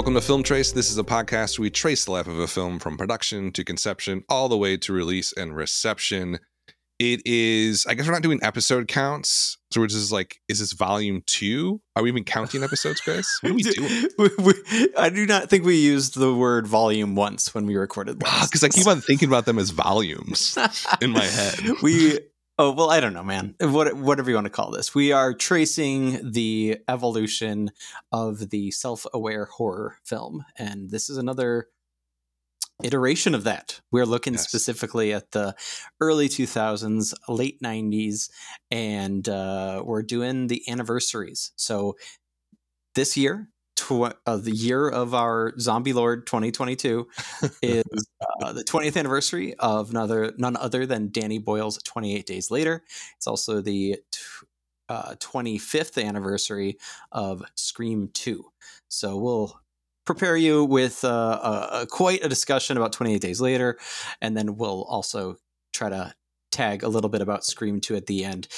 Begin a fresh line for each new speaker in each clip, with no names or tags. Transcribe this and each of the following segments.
welcome to Film Trace. This is a podcast where we trace the life of a film from production to conception, all the way to release and reception. It is, I guess we're not doing episode counts. So we're just like, is this volume two? Are we even counting episodes, Chris? What are we doing?
We- we- I do not think we used the word volume once when we recorded last.
Ah, because I keep on thinking about them as volumes in my head.
we oh well i don't know man. What, whatever you want to call this. We are tracing the evolution of the self-aware horror film and this is another iteration of that. We're looking
Yes.
specifically at the early 2000s late 90s and uh, we're doing the anniversaries. So this year tw- uh, the year of our zombie lord 2022 is uh, the 20th anniversary of another, none other than Danny Boyle's 28 Days Later. It's also the t- uh, 25th anniversary of Scream 2. So we'll prepare you with uh, a, a, quite a discussion about 28 Days Later, and then we'll also try to tag a little bit about Scream 2 at the end,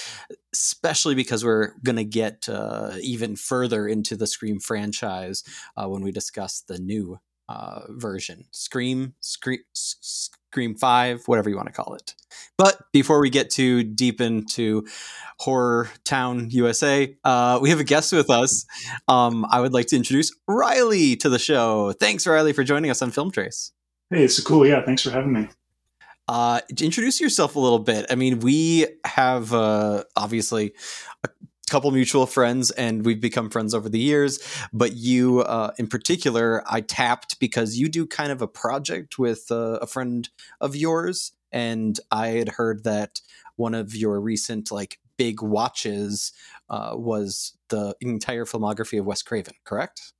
especially because we're going to get uh, even further into the Scream franchise uh, when we discuss the new uh, version. Scream scream scream 5 whatever you want to call it. But before we get too deep into horror town usa uh, we have a guest with us. Um, i would like to introduce riley to the show. Thanks riley for joining us on film trace.
Hey, it's cool. Yeah, thanks for having me.
Uh, introduce yourself a little bit i mean we have uh, obviously a couple mutual friends and we've become friends over the years but you uh, in particular i tapped because you do kind of a project with uh, a friend of yours and i had heard that one of your recent like big watches uh, was the entire filmography of wes craven correct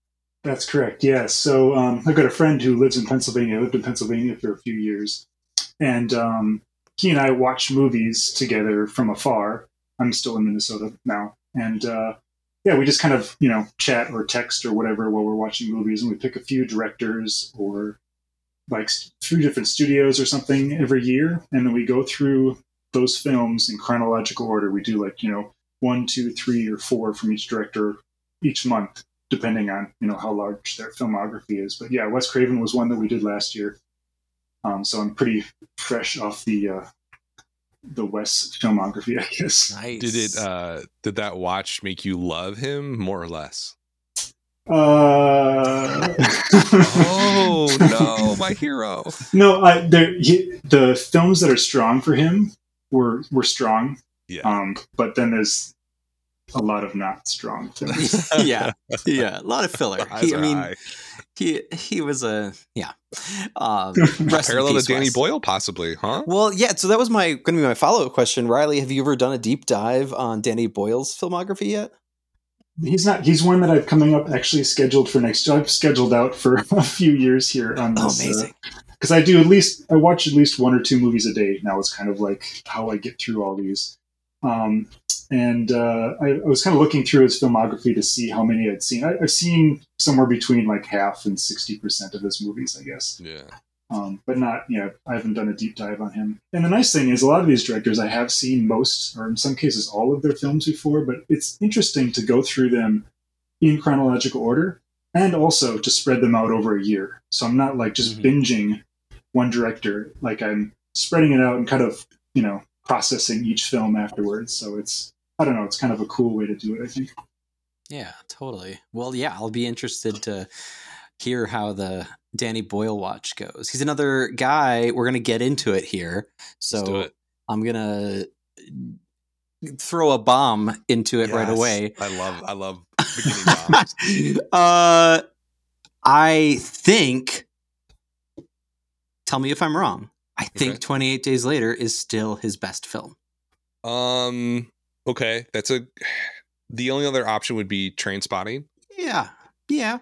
That's correct. Yeah. So um, I've got a friend who lives in Pennsylvania. I lived in Pennsylvania for a few years, and um, he and I watch movies together from afar. I'm still in Minnesota now, and uh, yeah, we just kind of you know chat or text or whatever while we're watching movies, and we pick a few directors or like three different studios or something every year, and then we go through those films in chronological order. We do like you know one, two, three, or four from each director each month depending on you know how large their filmography is. But yeah, Wes Craven was one that we did last year, um, so I'm pretty fresh off the uh, the Wes filmography, I guess.
nice
Did it, uh, did that watch make you love him more or less?
Uh,
Oh, no, my hero.
no, I, there, he, the films that are strong for him were were strong,
Yeah.
um, but then there's a lot of not strong films.
yeah yeah a lot of filler he, i mean
high.
he he was a yeah um
parallel
piece,
to Danny
Wes.
Boyle, possibly, huh?
Well, yeah. So that was my going to be my follow up question, Riley. Have you ever done a deep dive on Danny Boyle's filmography yet?
He's not. He's one that I've coming up actually scheduled for next. I've scheduled out for a few years here on
Oh,
this. uh,
amazing!
because I do at least I watch at least one or two movies a day now. It's kind of like how I get through all these. Um, and uh, I, I was kind of looking through his filmography to see how many I'd seen. I, I've seen somewhere between like half and sixty percent of his movies, I guess.
Yeah.
Um, but not, yeah, I haven't done a deep dive on him. And the nice thing is, a lot of these directors I have seen most, or in some cases all of their films before. But it's interesting to go through them in chronological order and also to spread them out over a year. So I'm not like just
Mhm.
binging one director, like I'm spreading it out and kind of, you know, processing each film afterwards. So it's, I don't know, it's kind of a cool way to do it, I think.
Yeah, totally. Well, yeah, I'll be interested to hear how the Danny Boyle watch goes. He's another guy. We're gonna get into it here,
Let's do
so
it.
I'm gonna throw a bomb into it right away.
I love, I love beginning bombs.
uh, I think. Tell me if I'm wrong. I think
Okay.
28 Days Later is still his best film.
Um. Okay, that's a. The only other option would be Trainspotting.
Yeah, yeah.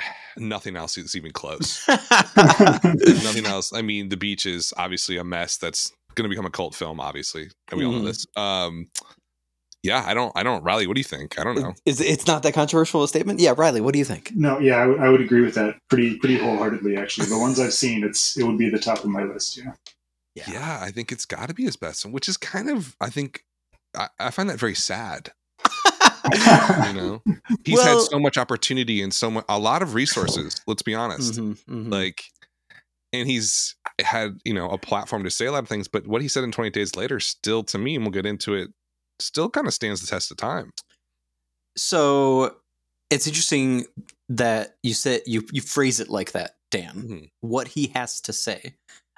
Nothing else is even close. Nothing else. I mean, The Beach is obviously a mess. That's going to become a cult film. Obviously, and we all know
Mhm.
this. Um. Yeah, I don't. I don't. Riley, what do you think? I don't know.
Is it's not that controversial a statement? Yeah, Riley, what do you think?
no, yeah, I, would- agree with that pretty, pretty wholeheartedly, actually. The ones I've seen, it's, it would be the top of my list, yeah.
Yeah, I think it's got to be his best which is kind of. I think. I, I find that very sad. you know, he's
Well-
had so much opportunity and so much, a lot of resources. Let's be honest.
Mhm, mhm.
Like, and he's had you know a platform to say a lot of things. But what he said in Twenty Days Later, still to me, and we'll get into it, still kind of stands the test of time.
so it's interesting that you said you you phrase it like that, Dan.
Mhm.
What he has to say,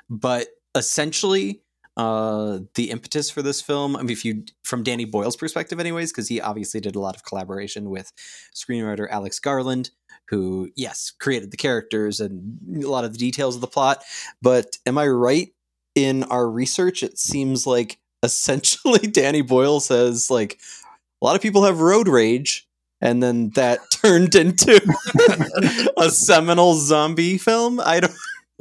but essentially, uh, the impetus for this film. I mean, if you from Danny Boyle's perspective, anyways, because he obviously did a lot of collaboration with screenwriter Alex Garland, who yes created the characters and a lot of the details of the plot. But am I right in our research? It seems like essentially Danny Boyle says like a lot of people have road rage and then that turned into a seminal zombie film i don't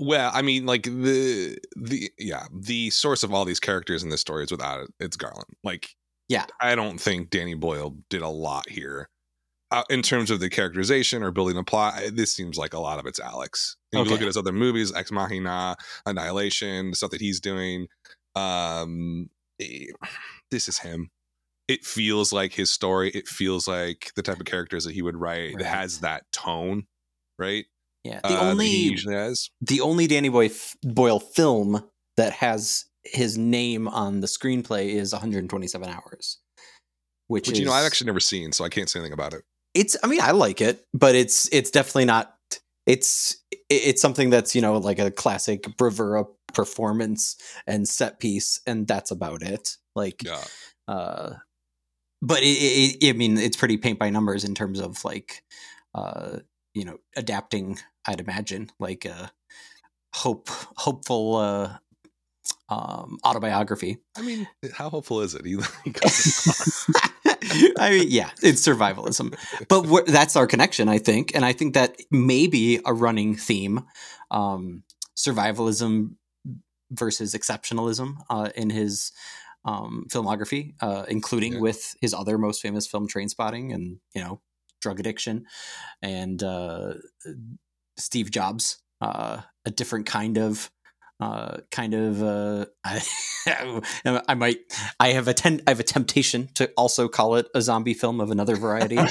Well, I mean, like the the yeah, the source of all these characters in this story is without it. It's Garland. Like,
Yeah.
I don't think Danny Boyle did a lot here. Uh, in terms of the characterization or building the plot, this seems like a lot of it's Alex. And You look at his other movies, Ex Machina, Annihilation, the stuff that he's doing. Um, this is him. It feels like his story. It feels like the type of characters that he would write. It
Right.
has that tone, right?
yeah
Uh,
the
that he
only the only danny Boy boyle film that has his name on the screenplay is 127 hours which,
which
is
you know I've actually never seen, so I can't say anything about it.
it's i mean i like it but it's it's definitely not it's it's something that's you know like a classic bravura performance and set piece and that's about it like
Yeah,
uh but it, it, i mean it's pretty paint by numbers in terms of like uh you know adapting i'd imagine like a hope hopeful uh um autobiography.
I mean, how hopeful is it? He, he goes,
I mean, yeah, it's survivalism, but that's our connection, I think, and I think that may be a running theme: um, survivalism versus exceptionalism uh, in his um, filmography, uh, including
Yeah.
with his other most famous film, Trainspotting, and you know, drug addiction, and uh, Steve Jobs, uh, a different kind of. Uh, kind of, uh, I, I might I have a ten- I have a temptation to also call it a zombie film of another variety.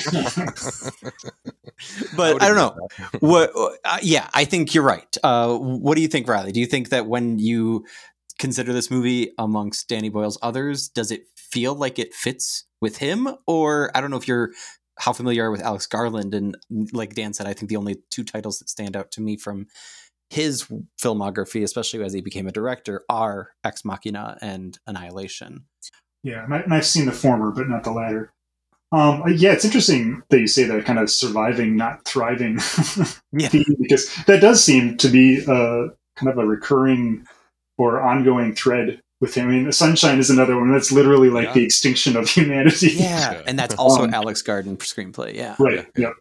but I, don't know. what uh, yeah, I think you're right. Uh, what do you think, Riley? Do you think that when you consider this movie amongst Danny Boyle's others, does it feel like it fits with him or I don't know if you're how familiar you are with Alex Garland and like Dan said I think the only two titles that stand out to me from his filmography, especially as he became a director, are Ex Machina and Annihilation.
Yeah, and, I, and I've seen the former, but not the latter. Um, yeah, it's interesting that you say that kind of surviving, not thriving
Yeah.
theme, because that does seem to be uh, kind of a recurring or ongoing thread with him. I mean, Sunshine is another one that's literally like
Yeah.
the extinction of humanity.
Yeah, and that's also
Um,
Alex Garland screenplay. Yeah,
right.
Yeah.
Yep.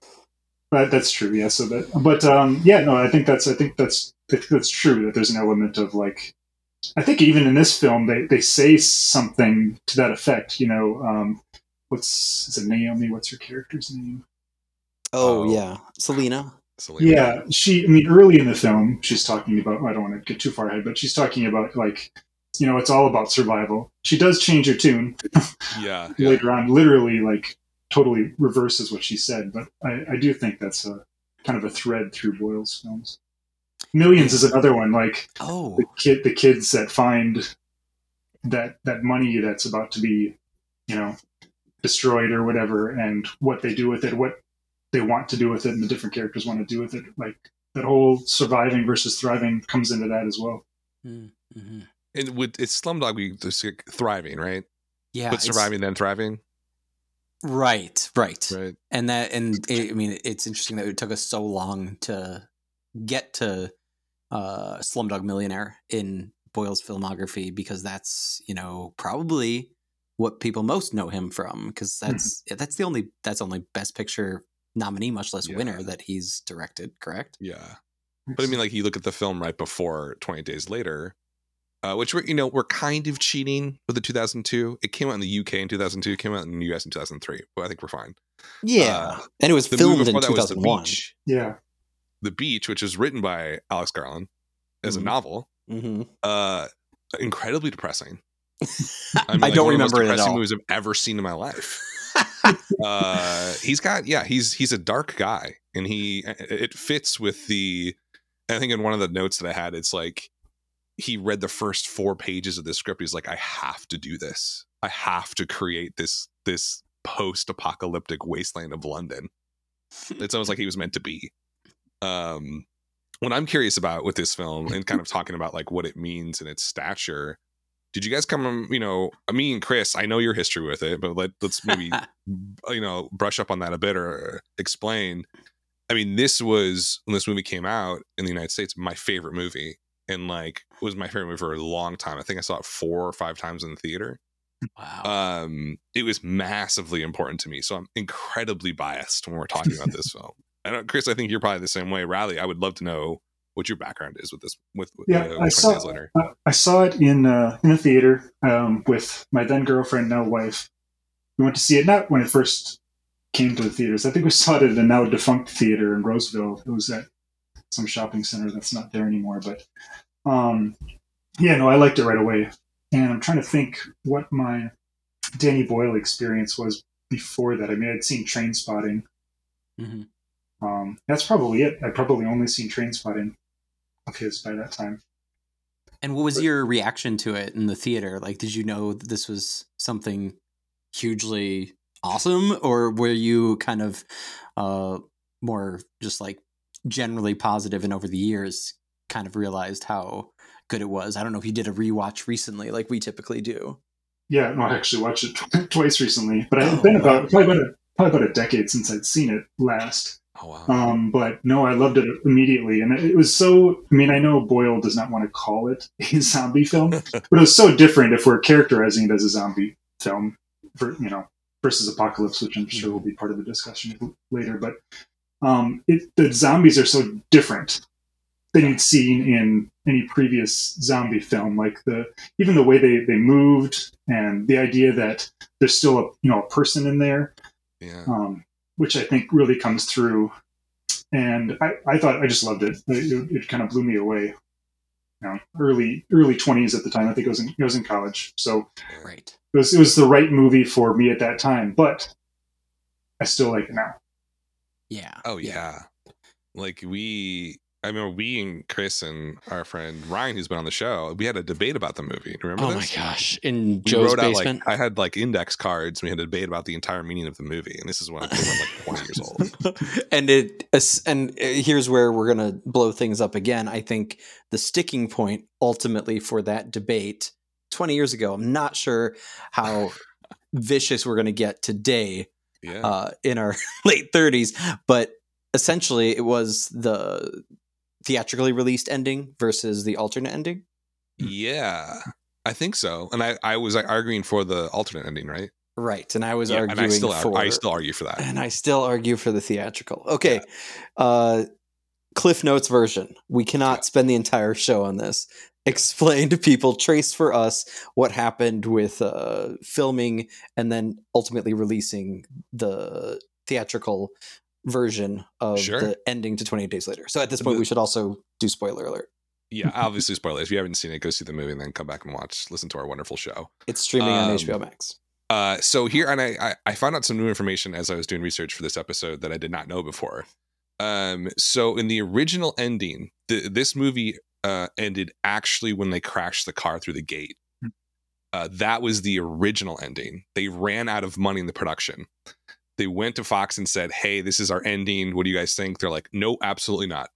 That, that's true. Yeah. So that, but um, yeah, no, I think that's, I think that's, I think that's true that there's an element of like, I think even in this film, they, they say something to that effect, you know, um, what's, is it Naomie? What's her character's name?
Oh,
Oh.
yeah, Selena.
Selena.
Yeah. She, I mean, early in the film, she's talking about, I don't want to get too far ahead, but she's talking about like, you know, it's all about survival. She does change her tune
yeah, yeah.
later on, literally like totally reverses what she said. But I, I do think that's a kind of a thread through Boyle's films. Millions is another one, like
Oh,
the kid, the kids that find that that money that's about to be, you know, destroyed or whatever, and what they do with it, what they want to do with it, and the different characters want to do with it. Like that whole surviving versus thriving comes into that as well.
mm-hmm.
And would it's Slumdog we just thriving, right?
yeah,
but surviving then thriving,
Right, right,
right?
and that, and it, I mean, it's interesting that it took us so long to get to uh, Slumdog Millionaire in Boyle's filmography because that's you know probably what people most know him from because that's that's the only that's only Best Picture nominee, much less
Yeah.
winner that he's directed. Correct?
Yeah. But I mean, like you look at the film right before Twenty Days Later, uh, which we're you know we're kind of cheating with the 2002. It came out in the UK in 2002. It came out in the US in 2003. But I think we're fine.
Yeah,
Uh,
and it was
The movie
filmed in
before that was The
2001.
Beach.
Yeah,
The Beach, which is written by Alex Garland as
Mhm.
a novel,
Mm-hmm.
uh, incredibly depressing.
I,
mean, like,
don't
one of the most
remember it at
depressing
all.
Movies I've ever seen in my life. uh, he's got yeah, he's he's a dark guy, and he it fits with the. I think in one of the notes that I had, it's like he read the first four pages of the script. He's like, I have to do this. I have to create this this post apocalyptic wasteland of London. It's almost like he was meant to be. Um, what I'm curious about with this film and kind of talking about like what it means and its stature. Did you guys come, you know, me and Chris, I know your history with it, but let, let's maybe, you know, brush up on that a bit or explain. I mean, this was when this movie came out in the United States, my favorite movie. And like was my favorite movie for a long time. I think I saw it four or five times in the theater.
Wow.
Um, it was massively important to me. So I'm incredibly biased when we're talking about this film. I don't, Chris, I think you're probably the same way. Riley, I would love to know what your background is with this. With
yeah, uh, I saw I saw it in uh, in the theater um, with my then girlfriend, now wife. We went to see it not when it first came to the theaters. I think we saw it at a now defunct theater in Roseville. It was at some shopping center that's not there anymore. But um, yeah, no, I liked it right away. And I'm trying to think what my Danny Boyle experience was before that. I mean, I'd seen Trainspotting. Mm-hmm. Um, that's probably it. I'd probably only seen Trainspotting of his by that time.
And what was but, your reaction to it in the theater? Like, did you know this was something hugely awesome, or were you kind of uh, more just like generally positive and over the years kind of realized how good it was? I don't know if you did a rewatch recently, like we typically do.
Yeah, no, I actually watched it twice recently, but it's oh, been about probably about a, probably about a decade since I'd seen it last.
Oh, wow.
Um, but no, I loved it immediately, and it was so. I mean, I know Boyle does not want to call it a zombie film, but it was so different if we're characterizing it as a zombie film, for you know, versus Apocalypse, which I'm sure will be part of the discussion later. But um, it, the zombies are so different than you'd seen in any previous zombie film. Like the even the way they they moved and the idea that there's still a you know a person in there.
Yeah.
Um, which I think really comes through. And I, I thought I just loved it. It, it kind of blew me away. You know, early early twenties at the time. I think it was in it was in college, so
right.
It was it was the right movie for me at that time. But I still like it now.
Yeah.
Oh yeah. yeah. Like we I remember we and Chris and our friend Ryan, who's been on the show, we had a debate about the movie. Remember
oh
this?
my gosh! In we Joe's basement,
out, like, I had like index cards. we had a debate about the entire meaning of the movie, and this is when I was like twenty years old.
and it and uh, here's where we're gonna blow things up again. I think the sticking point ultimately for that debate twenty years ago. I'm not sure how vicious we're gonna get today.
Yeah.
Uh, in our late 30s, but essentially it was the theatrically released ending versus the alternate ending?
Yeah, I think so. And I, I was like, arguing for the alternate ending, right?
Right, and I was yeah, arguing
and I still,
for.
I still argue for that,
and I still argue for the theatrical. Okay, yeah. uh, Cliff Notes version. We cannot yeah. spend the entire show on this. Explain to people, trace for us what happened with uh, filming and then ultimately releasing the theatrical version of sure. the ending to 28 Days Later. So at this point, we should also do spoiler alert.
Yeah, obviously spoilers. If you haven't seen it, go see the movie and then come back and watch, listen to our wonderful show.
It's streaming um, on HBO Max.
Uh, so here, and I, I found out some new information as I was doing research for this episode that I did not know before. Um, so in the original ending, the, this movie uh, ended actually when they crashed the car through the gate. Hmm. Uh, that was the original ending. They ran out of money in the production they went to Fox and said, "Hey, this is our ending. What do you guys think?" They're like, "No, absolutely not.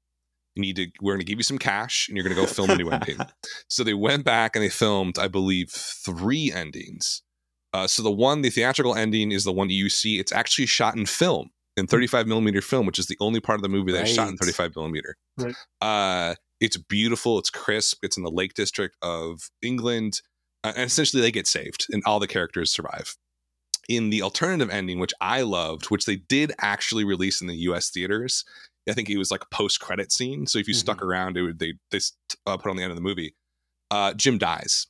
You need to. We're going to give you some cash, and you're going to go film a new ending." So they went back and they filmed, I believe, three endings. Uh, so the one, the theatrical ending, is the one you see. It's actually shot in film, in 35 millimeter film, which is the only part of the movie that's right. shot in 35 millimeter.
Right.
Uh, it's beautiful. It's crisp. It's in the Lake District of England, uh, and essentially they get saved, and all the characters survive in the alternative ending, which I loved, which they did actually release in the U.S. theaters. I think it was like a post-credit scene. So if you mm-hmm. stuck around, it would they they uh, put on the end of the movie. Uh, Jim dies.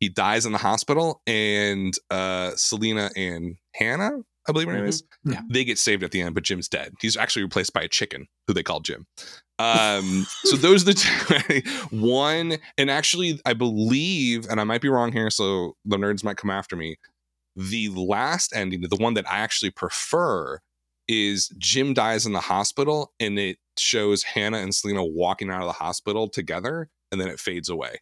He dies in the hospital, and uh, Selena and Hannah, I believe her name mm-hmm. is,
yeah.
they get saved at the end, but Jim's dead. He's actually replaced by a chicken who they call Jim. Um, so those are the two. One, and actually, I believe, and I might be wrong here, so the nerds might come after me The last ending, the one that I actually prefer, is Jim dies in the hospital and it shows Hannah and Selena walking out of the hospital together and then it fades away.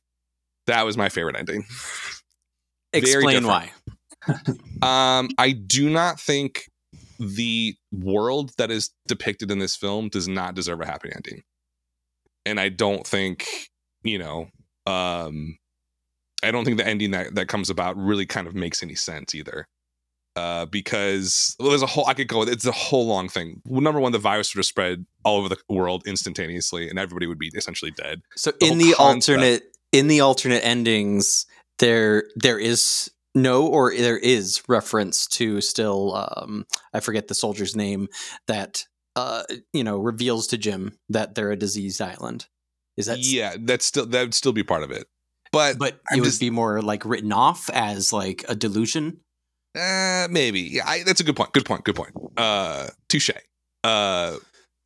That was my favorite ending.
Explain why.
Um, I do not think the world that is depicted in this film does not deserve a happy ending. And I don't think, you know, um I don't think the ending that, that comes about really kind of makes any sense either. Uh, because well, there's a whole I could go. It's a whole long thing. Well, number one, the virus would have spread all over the world instantaneously, and everybody would be essentially dead.
So
the
in the
concept-
alternate in the alternate endings, there there is no or there is reference to still um I forget the soldier's name that uh you know reveals to Jim that they're a diseased island. Is that
yeah, that's still that would still be part of it. But
but
I'm
it would
just-
be more like written off as like a delusion.
Uh, maybe. Yeah, I, that's a good point. Good point. Good point. Uh, touche. Uh,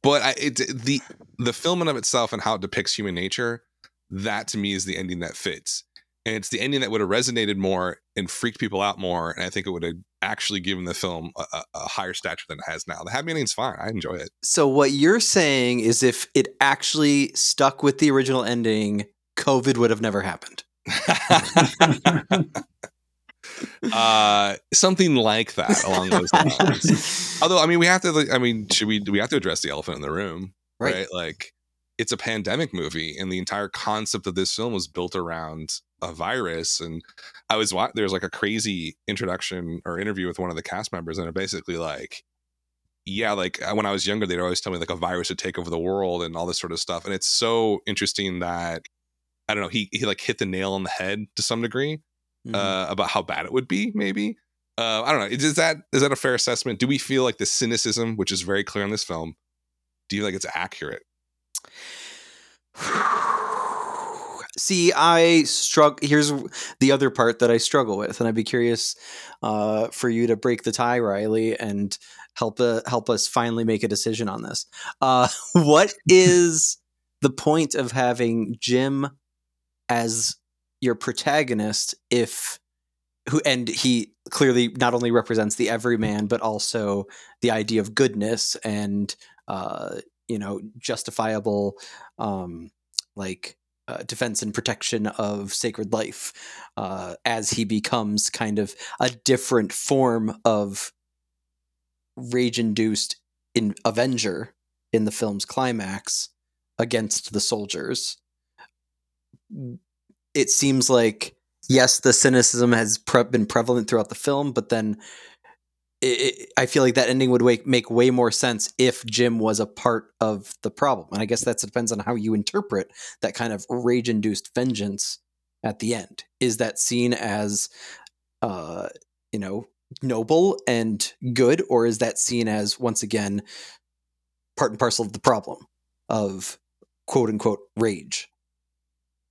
but I, it, the the film in of itself and how it depicts human nature, that to me is the ending that fits, and it's the ending that would have resonated more and freaked people out more, and I think it would have actually given the film a, a, a higher stature than it has now. The happy ending's fine. I enjoy it.
So what you're saying is if it actually stuck with the original ending, COVID would have never happened.
uh, something like that along those lines. Although, I mean, we have to. I mean, should we? We have to address the elephant in the room,
Right.
right? Like, it's a pandemic movie, and the entire concept of this film was built around a virus. And I was wa- there's like a crazy introduction or interview with one of the cast members, and they're basically like, yeah, like uh, when I was younger, they'd always tell me like a virus would take over the world and all this sort of stuff. And it's so interesting that I don't know. He he like hit the nail on the head to some degree
Mhm.
uh, about how bad it would be. Maybe uh, I don't know. Is that is that a fair assessment? Do we feel like the cynicism, which is very clear in this film, do you feel like it's accurate?
See, I struggle. Here's the other part that I struggle with, and I'd be curious uh, for you to break the tie, Riley, and help uh, help us finally make a decision on this. Uh, what is the point of having Jim as your protagonist if who and he clearly not only represents the everyman but also the idea of goodness and uh, you know justifiable um, like uh, defense and protection of sacred life uh, as he becomes kind of a different form of rage induced in Avenger in the film's climax against the soldiers. It seems like yes, the cynicism has pre- been prevalent throughout the film, but then it, it, I feel like that ending would wake, make way more sense if Jim was a part of the problem. And I guess that depends on how you interpret that kind of rage induced vengeance at the end. Is that seen as, uh, you know, noble and good, or is that seen as once again part and parcel of the problem of quote unquote rage?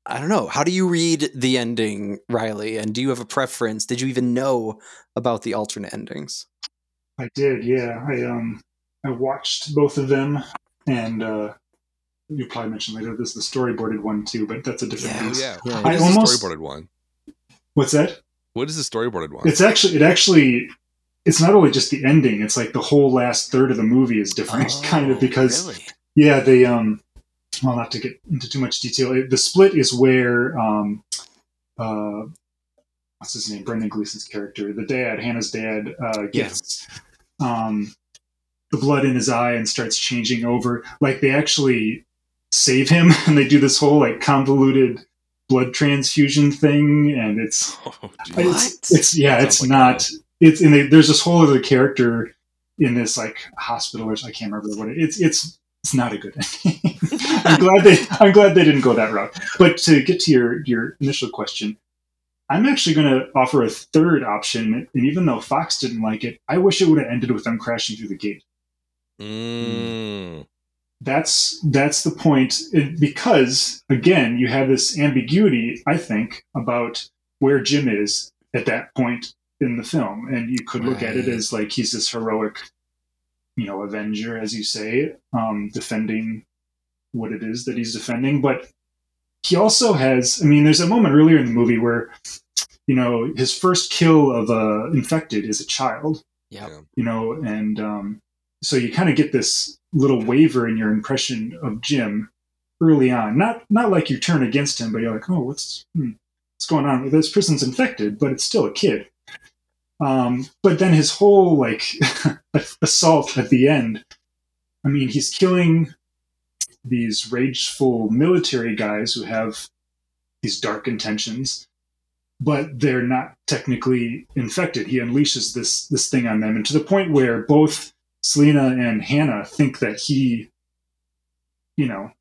I don't know. How do you read the ending, Riley? And do you have a preference? Did you even know about the alternate endings?
I did, yeah. I um I watched both of them, and uh, you probably mentioned later this is the storyboarded one too, but that's a different
Yeah.
piece.
yeah.
Yeah.
I
is
almost-
the storyboarded one?
What's that?
What is the storyboarded one?
It's actually it actually it's not only just the ending; it's like the whole last third of the movie is different, kind of
Oh,
because
really?
yeah, they um well not to get into too much detail. it- The split is where um uh what's his name? Brendan Gleeson's character, the dad, Hannah's dad, uh, gets um the blood in his eye and starts changing over. Like they actually save him, and they do this whole like convoluted blood transfusion thing, and it's
Oh.
What?
it's, it's yeah, it's
like
not. It's and they, there's this whole other character in this like hospital, or I can't remember what it. It's it's it's not a good ending. I'm glad they I'm glad they didn't go that route. But to get to your your initial question, I'm actually going to offer a third option. And even though Fox didn't like it, I wish it would have ended with them crashing through the gate.
Mm.
That's that's the point It- because again, you have this ambiguity. I think about where Jim is at that point in the film, and you could look at it as like he's this heroic, you know, Avenger, as you say, um, defending what it is that he's defending. But he also has. I mean, there's a moment earlier in the movie where you know, his first kill of a infected is a child.
Yeah.
You know, and um, so you kind of get this little waver in your impression of Jim early on. Not not like you turn against him, but you're like, oh, what's hmm, what's going on? This person's infected, but it's still a kid. Um, but then his whole like assault at the end. I mean, he's killing these rageful military guys who have these dark intentions, but they're not technically infected. He unleashes this this thing on them, and to the point where both Selena and Hannah think that he, you know,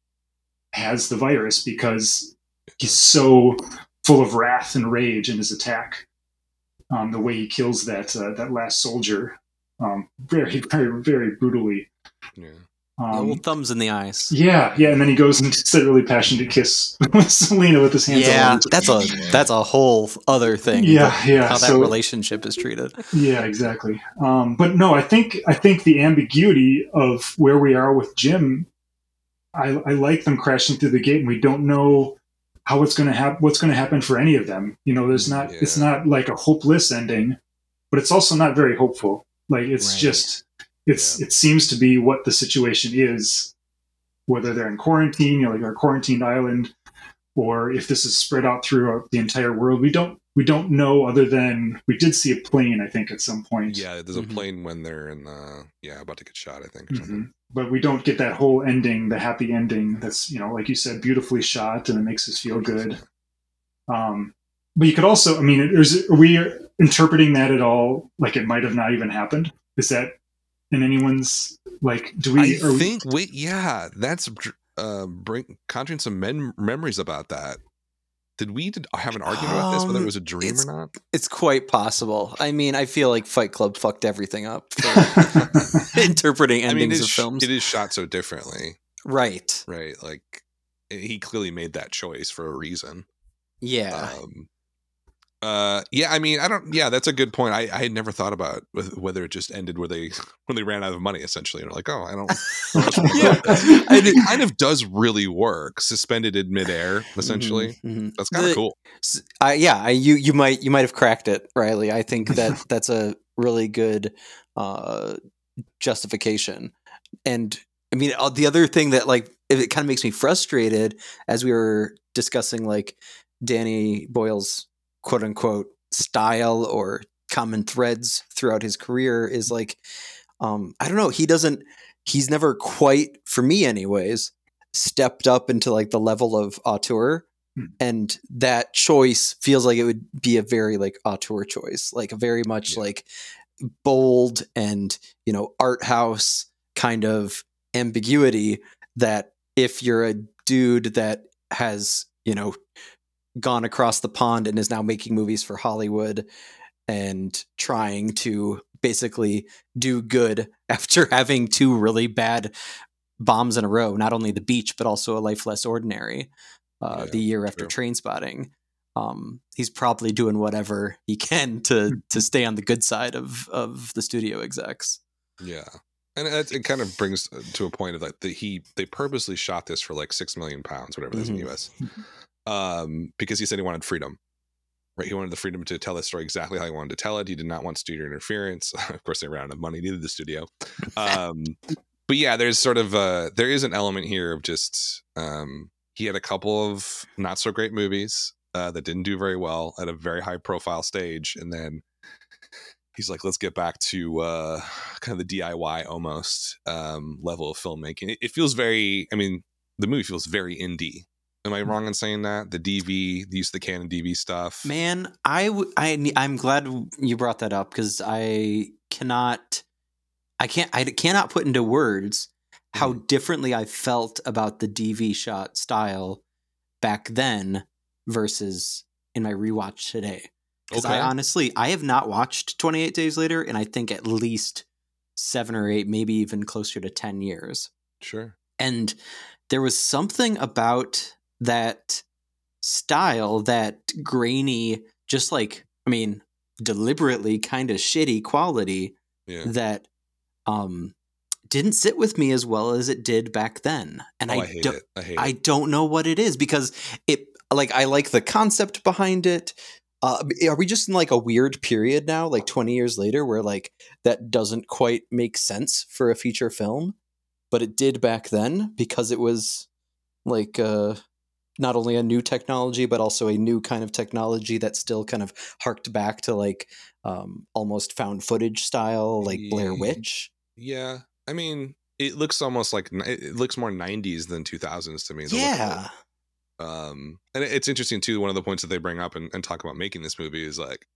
has the virus because he's so full of wrath and rage in his attack. Um, the way he kills that uh, that last soldier, um, very very very brutally.
Yeah.
The
Um,
old thumbs in the eyes.
yeah, yeah, and then he goes and gets that really passionate kiss with Selena with his hands
Yeah,
all
that's a that's a whole other thing.
Yeah, yeah,
How that
so-
relationship is treated.
Yeah, exactly. Um, but no, I think I think the ambiguity of where we are with Jim, I, I like them crashing through the gate, and we don't know how it's going to happen. What's going to happen for any of them? You know, there's not. It's not like a hopeless ending, but it's also not very hopeful. Like it's
Right.
just it's
Yeah.
it seems to be what the situation is, whether they're in quarantine, you know, like our quarantined island, or if this is spread out throughout the entire world. We don't we don't know other than we did see a plane, I think, at some point.
Yeah, there's a
Mhm.
plane when they're in the yeah about to get shot. I think. Or something.
Mhm. But we don't get that whole ending, the happy ending. That's you know, like you said, beautifully shot, and it makes us feel good. Um, but you could also, I mean, is are we interpreting that at all? Like it might have not even happened. Is that in anyone's like? Do we?
I
are we-
think. Wait, yeah, that's uh, bring conjuring some mem- memories about that. Did we did have an argument about this whether it
Um,
was a dream or not?
It's quite possible. I mean, I feel like Fight Club fucked everything up for interpreting
I
endings
mean,
of
is,
films.
it is shot so differently,
right.
right? Like he clearly made that choice for a reason.
Yeah.
Um, uh, yeah, I mean, I don't. Yeah, that's a good point. I, I had never thought about whether it just ended where they when they ran out of money, essentially, and they're like, oh, I don't.
Yeah.
and it kind of does really work, suspended in midair, essentially.
Mhm, mhm.
That's kind of cool.
I, yeah, you you might you might have cracked it, Riley. I think that that's a really good uh, justification. And I mean, uh, the other thing that like it kind of makes me frustrated as we were discussing like Danny Boyle's quote unquote style or common threads throughout his career is like um I don't know, he doesn't he's never quite for me anyways stepped up into like the level of auteur
Hmm.
and that choice feels like it would be a very like auteur choice like a very much
Yeah.
like bold and you know art house kind of ambiguity that if you're a dude that has you know gone across the pond and is now making movies for Hollywood and trying to basically do good after having two really bad bombs in a row not only the beach but also a life less ordinary uh,
Yeah,
the year after
true.
train spotting um, he's probably doing whatever he can to to stay on the good side of of the studio execs
Yeah. And it, it kind of brings uh, to a point of like the he they purposely shot this for like six million pounds, whatever that's in
Mhm.
the US, um, because he said he wanted freedom. Right, he wanted the freedom to tell the story exactly how he wanted to tell it. He did not want studio interference. of course, they ran out of money. Neither did the studio. Um, but yeah, there's sort of uh there is an element here of just um, he had a couple of not so great movies uh, that didn't do very well at a very high profile stage, and then he's like, let's get back to uh, kind of the DIY almost um, level of filmmaking. It, it feels very, I mean, the movie feels very indie. Am I mm. wrong in saying that? The DV, the use of the Canon DV stuff.
Man, I w- I I'm glad you brought that up because I cannot, I can't, I cannot put into words how mm. differently I felt about the DV shot style back then versus in my rewatch today. Because I honestly, I have not watched 28 Days Later, and I think at least seven or eight, maybe even closer to 10 years
Sure.
and there was something about that style that grainy just like i mean deliberately kind of shitty quality
Yeah.
that um didn't sit with me as well as it did back then and
oh, I,
i, don't.
I
i don't know what it is because it like i like the concept behind it Uh, are we just in like a weird period now, like 20 years later, where like that doesn't quite make sense for a feature film, but it did back then because it was like uh, not only a new technology, but also a new kind of technology that still kind of harked back to like um, almost found footage style, like Blair Witch.
Yeah, I mean, it looks almost like it looks more '90s than 2000s to me. the look of it.
Yeah.
um and it's interesting too one of the points that they bring up and, and talk about making this movie is like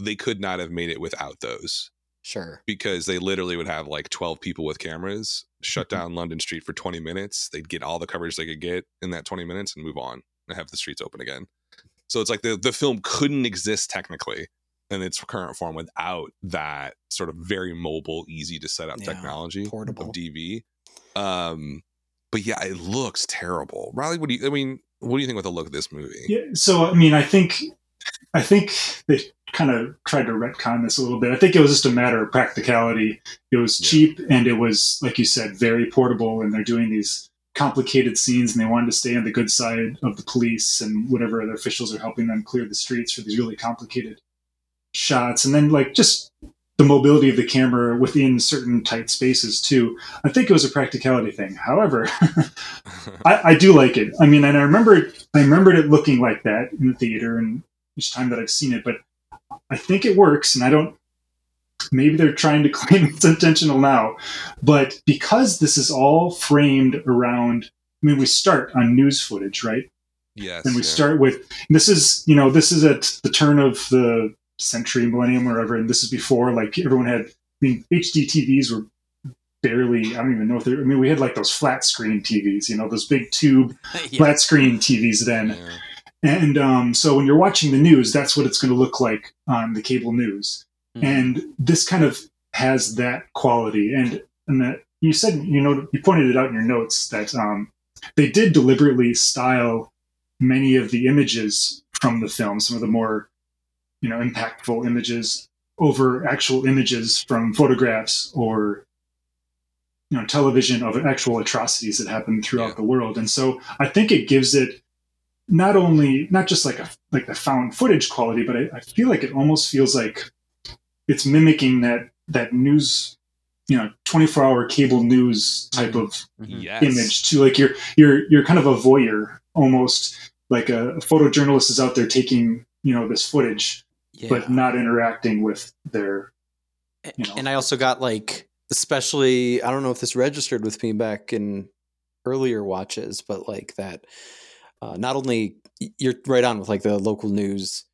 they could not have made it without those
Sure.
because they literally would have like 12 people with cameras shut
Mm-hmm.
down london street for 20 minutes they'd get all the coverage they could get in that 20 minutes and move on and have the streets open again so it's like the, the film couldn't exist technically in its current form without that sort of very mobile easy to set up
Yeah,
technology
portable.
of dv um but yeah it looks terrible riley what do you i mean what do you think about the look of this movie
Yeah, so I mean, I think, I think they kind of tried to retcon this a little bit. I think it was just a matter of practicality. It was
Yeah.
cheap and it was, like you said, very portable. And they're doing these complicated scenes, and they wanted to stay on the good side of the police and whatever other officials are helping them clear the streets for these really complicated shots. And then, like, just the mobility of the camera within certain tight spaces too. I think it was a practicality thing. However, I, I do like it. I mean, and I remember I remembered it looking like that in the theater, and each time that I've seen it. But I think it works, and I don't. Maybe they're trying to claim it's intentional now, but because this is all framed around. I mean, we start on news footage, right?
yes
And we
yeah.
start with this is you know this is at the turn of the century, millennium, or whatever, and this is before like everyone had. I mean, HD TVs were barely. I don't even know if they. I mean, we had like those flat screen TVs, you know, those big tube
yeah.
flat screen TVs then.
Yeah.
And um, so when you're watching the news, that's what it's going to look like on the cable news.
Mhm.
And this kind of has that quality. And and that you said, you know, you pointed it out in your notes that um, they did deliberately style many of the images from the film, some of the more, you know, impactful images over actual images from photographs or you know television of actual atrocities that happen throughout
Yeah.
the world and so i think it gives it not only not just like a like the found footage quality but I, I feel like it almost feels like it's mimicking that that news you know 24 hour cable news type of
Mhm.
Yes.
image too like you're you're you're kind of a voyeur almost like a, a photojournalist is out there taking you know this footage
Yeah.
but not interacting with their you know.
and I also got like, especially, I don't know if this registered with me back in earlier watches, but like that, uh, not only you're right on with like the local news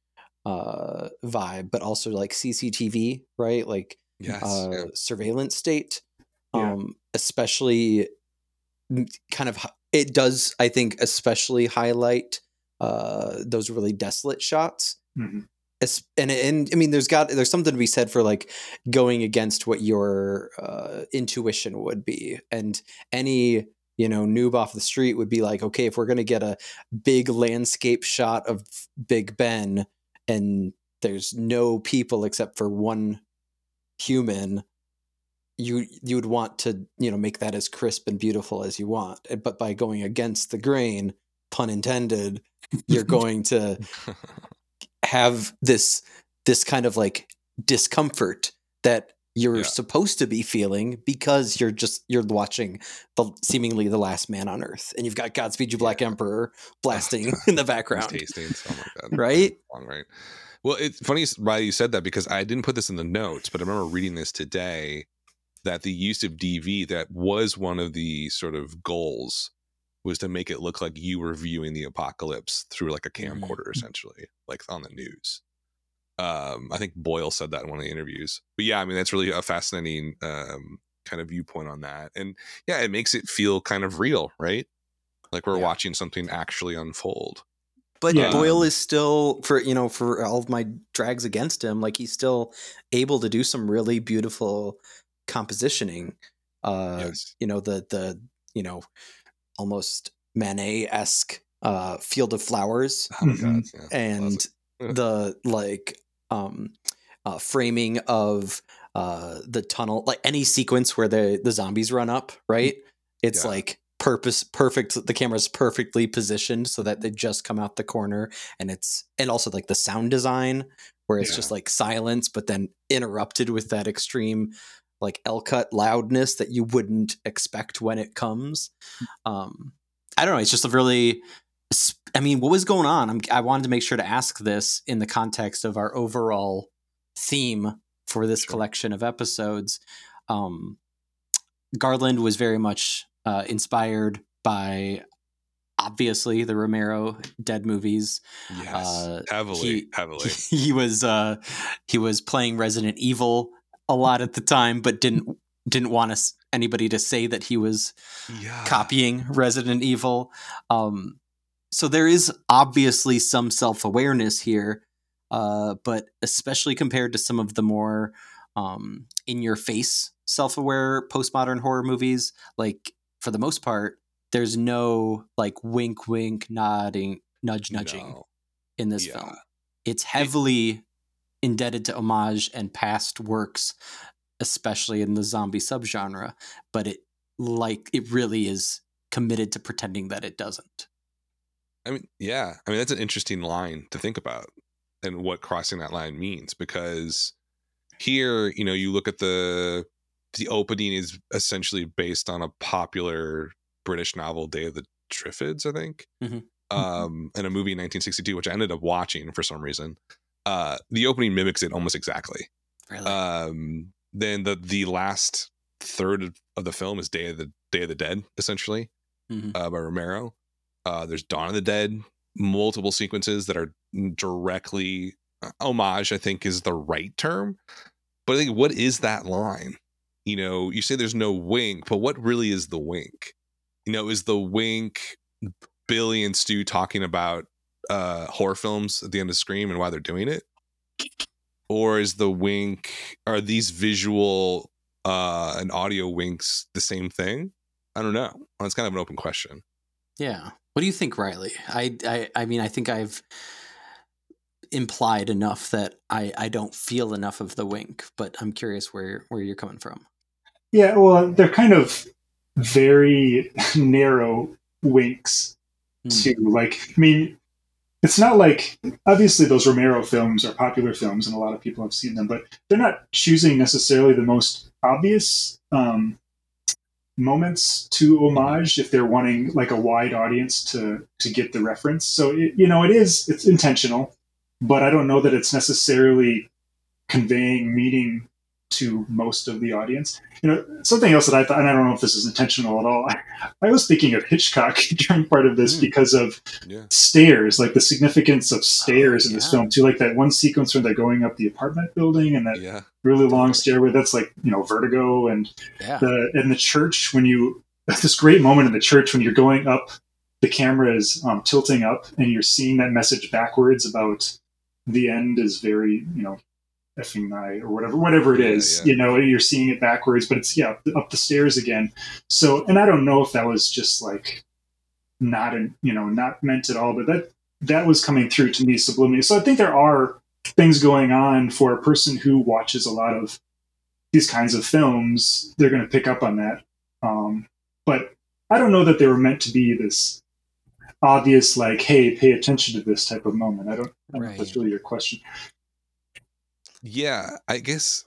uh, vibe, but also like CCTV, right? Like
Yes.
uh,
yeah.
surveillance state,
Yeah.
um, especially kind of, it does, I think, especially highlight uh, those really desolate shots
Mhm.
es- and and I mean, there's got there's something to be said for like going against what your uh, intuition would be, and any you know noob off the street would be like, okay, if we're gonna get a big landscape shot of Big Ben, and there's no people except for one human, you you would want to you know make that as crisp and beautiful as you want, Eh, but by going against the grain, pun intended, you're going to have this this kind of like discomfort that you're
Yeah.
supposed to be feeling because you're just you're watching the seemingly the last man on earth and you've got Godspeed You Black Emperor blasting in the background
tastings. Oh my god.
right
Long, right. Well, it's funny why you said that because I didn't put this in the notes, but I remember reading this today that the use of DV that was one of the sort of goals was to make it look like you were viewing the apocalypse through like a
Mhm.
camcorder essentially, like on the news. Um, I think Boyle said that in one of the interviews. But yeah, I mean that's really a fascinating um kind of viewpoint on that. And yeah, it makes it feel kind of real, right? Like we're
Yeah.
watching something actually unfold.
but
Yeah.
Boyle is still for you know for all of my drags against him like he's still able to do some really beautiful compositioning uh
yes.
you know the the you know almost Manet-esque uh field of flowers
Oh my god. Yeah.
and
Classic.
the like um uh framing of uh the tunnel like any sequence where the the zombies run up right it's
Yeah.
like purpose perfect the camera's perfectly positioned so that they just come out the corner and it's and also like the sound design where it's
Yeah.
just like silence but then interrupted with that extreme like L cut loudness that you wouldn't expect when it comes. Um, I don't know. It's just a really. I mean, what was going on? I'm, I wanted to make sure to ask this in the context of our overall theme for this
Sure.
collection of episodes. Um, Garland was very much uh, inspired by, obviously, the Romero Dead movies
Yes,
Uh,
heavily,
he-
heavily.
he was uh he was playing Resident Evil a lot at the time, but didn't didn't want us anybody to say that he was
Yeah,
copying Resident Evil. Um, so there is obviously some self awareness here, uh, but especially compared to some of the more um, in your face self aware postmodern horror movies, like for the most part, there's no like wink, wink, nodding, nudge, nudging
No.
in this
Yeah.
film. It's heavily indebted to homage and past works, especially in the zombie subgenre, but it like it really is committed to pretending that it doesn't.
I mean, yeah. I mean, that's an interesting line to think about and what crossing that line means because here, you know, you look at the the opening is essentially based on a popular British novel, Day of the Triffids, I think.
Mhm.
Um, and a movie in 1962, which I ended up watching for some reason. Uh, the opening mimics it almost exactly.
Really.
Um, then the the last third of- the film is Day of the Day of the Dead, essentially
Mhm.
uh, by Romero. Uh, there's Dawn of the Dead, multiple sequences that are directly uh, homage. I think is the right term, but I think what is that line? You know, you say there's no wink, but what really is the wink? You know, is the wink Billy and Stu talking about uh, horror films at the end of Scream and why they're doing it? Or is the wink, are these visual uh, and audio winks the same thing? I don't know. Well, it's kind of an open question.
Yeah. What do you think, Riley? I, I I mean, I think I've implied enough that I I don't feel enough of the wink, but I'm curious where where you're coming from.
Yeah, well, they're kind of very narrow winks
Mm.
to like. I mean, it's not like obviously those Romero films are popular films and a lot of people have seen them, but they're not choosing necessarily the most obvious um, moments to homage if they're wanting like a wide audience to to get the reference. So it, you know, it is it's intentional, but I don't know that it's necessarily conveying meaning to most of the audience. You know, something else that I thought, and I don't know if this is intentional at all. I, was thinking of Hitchcock during part of this
Mm.
because of
Yeah.
stairs, like the significance of stairs in this
yeah.
film too. Like that one sequence where they're going up the apartment building and that
Yeah.
really long stairway. That's like you know Vertigo and the in the church when you this great moment in the church when you're going up the camera is um, tilting up and you're seeing that message backwards about the end is very you know effing nigh or whatever whatever it
Yeah,
is
yeah.
you know you're seeing it backwards but it's yeah up the stairs again. So and i don't know if that was just like not in you know not meant at all but that that was coming through to me subliminally. So i think there are things going on for a person who watches a lot of these kinds of films they're going to pick up on that. Um, but i don't know that they were meant to be this obvious like hey pay attention to this type of moment. I don't, I don't know if that's really your question
Yeah. I guess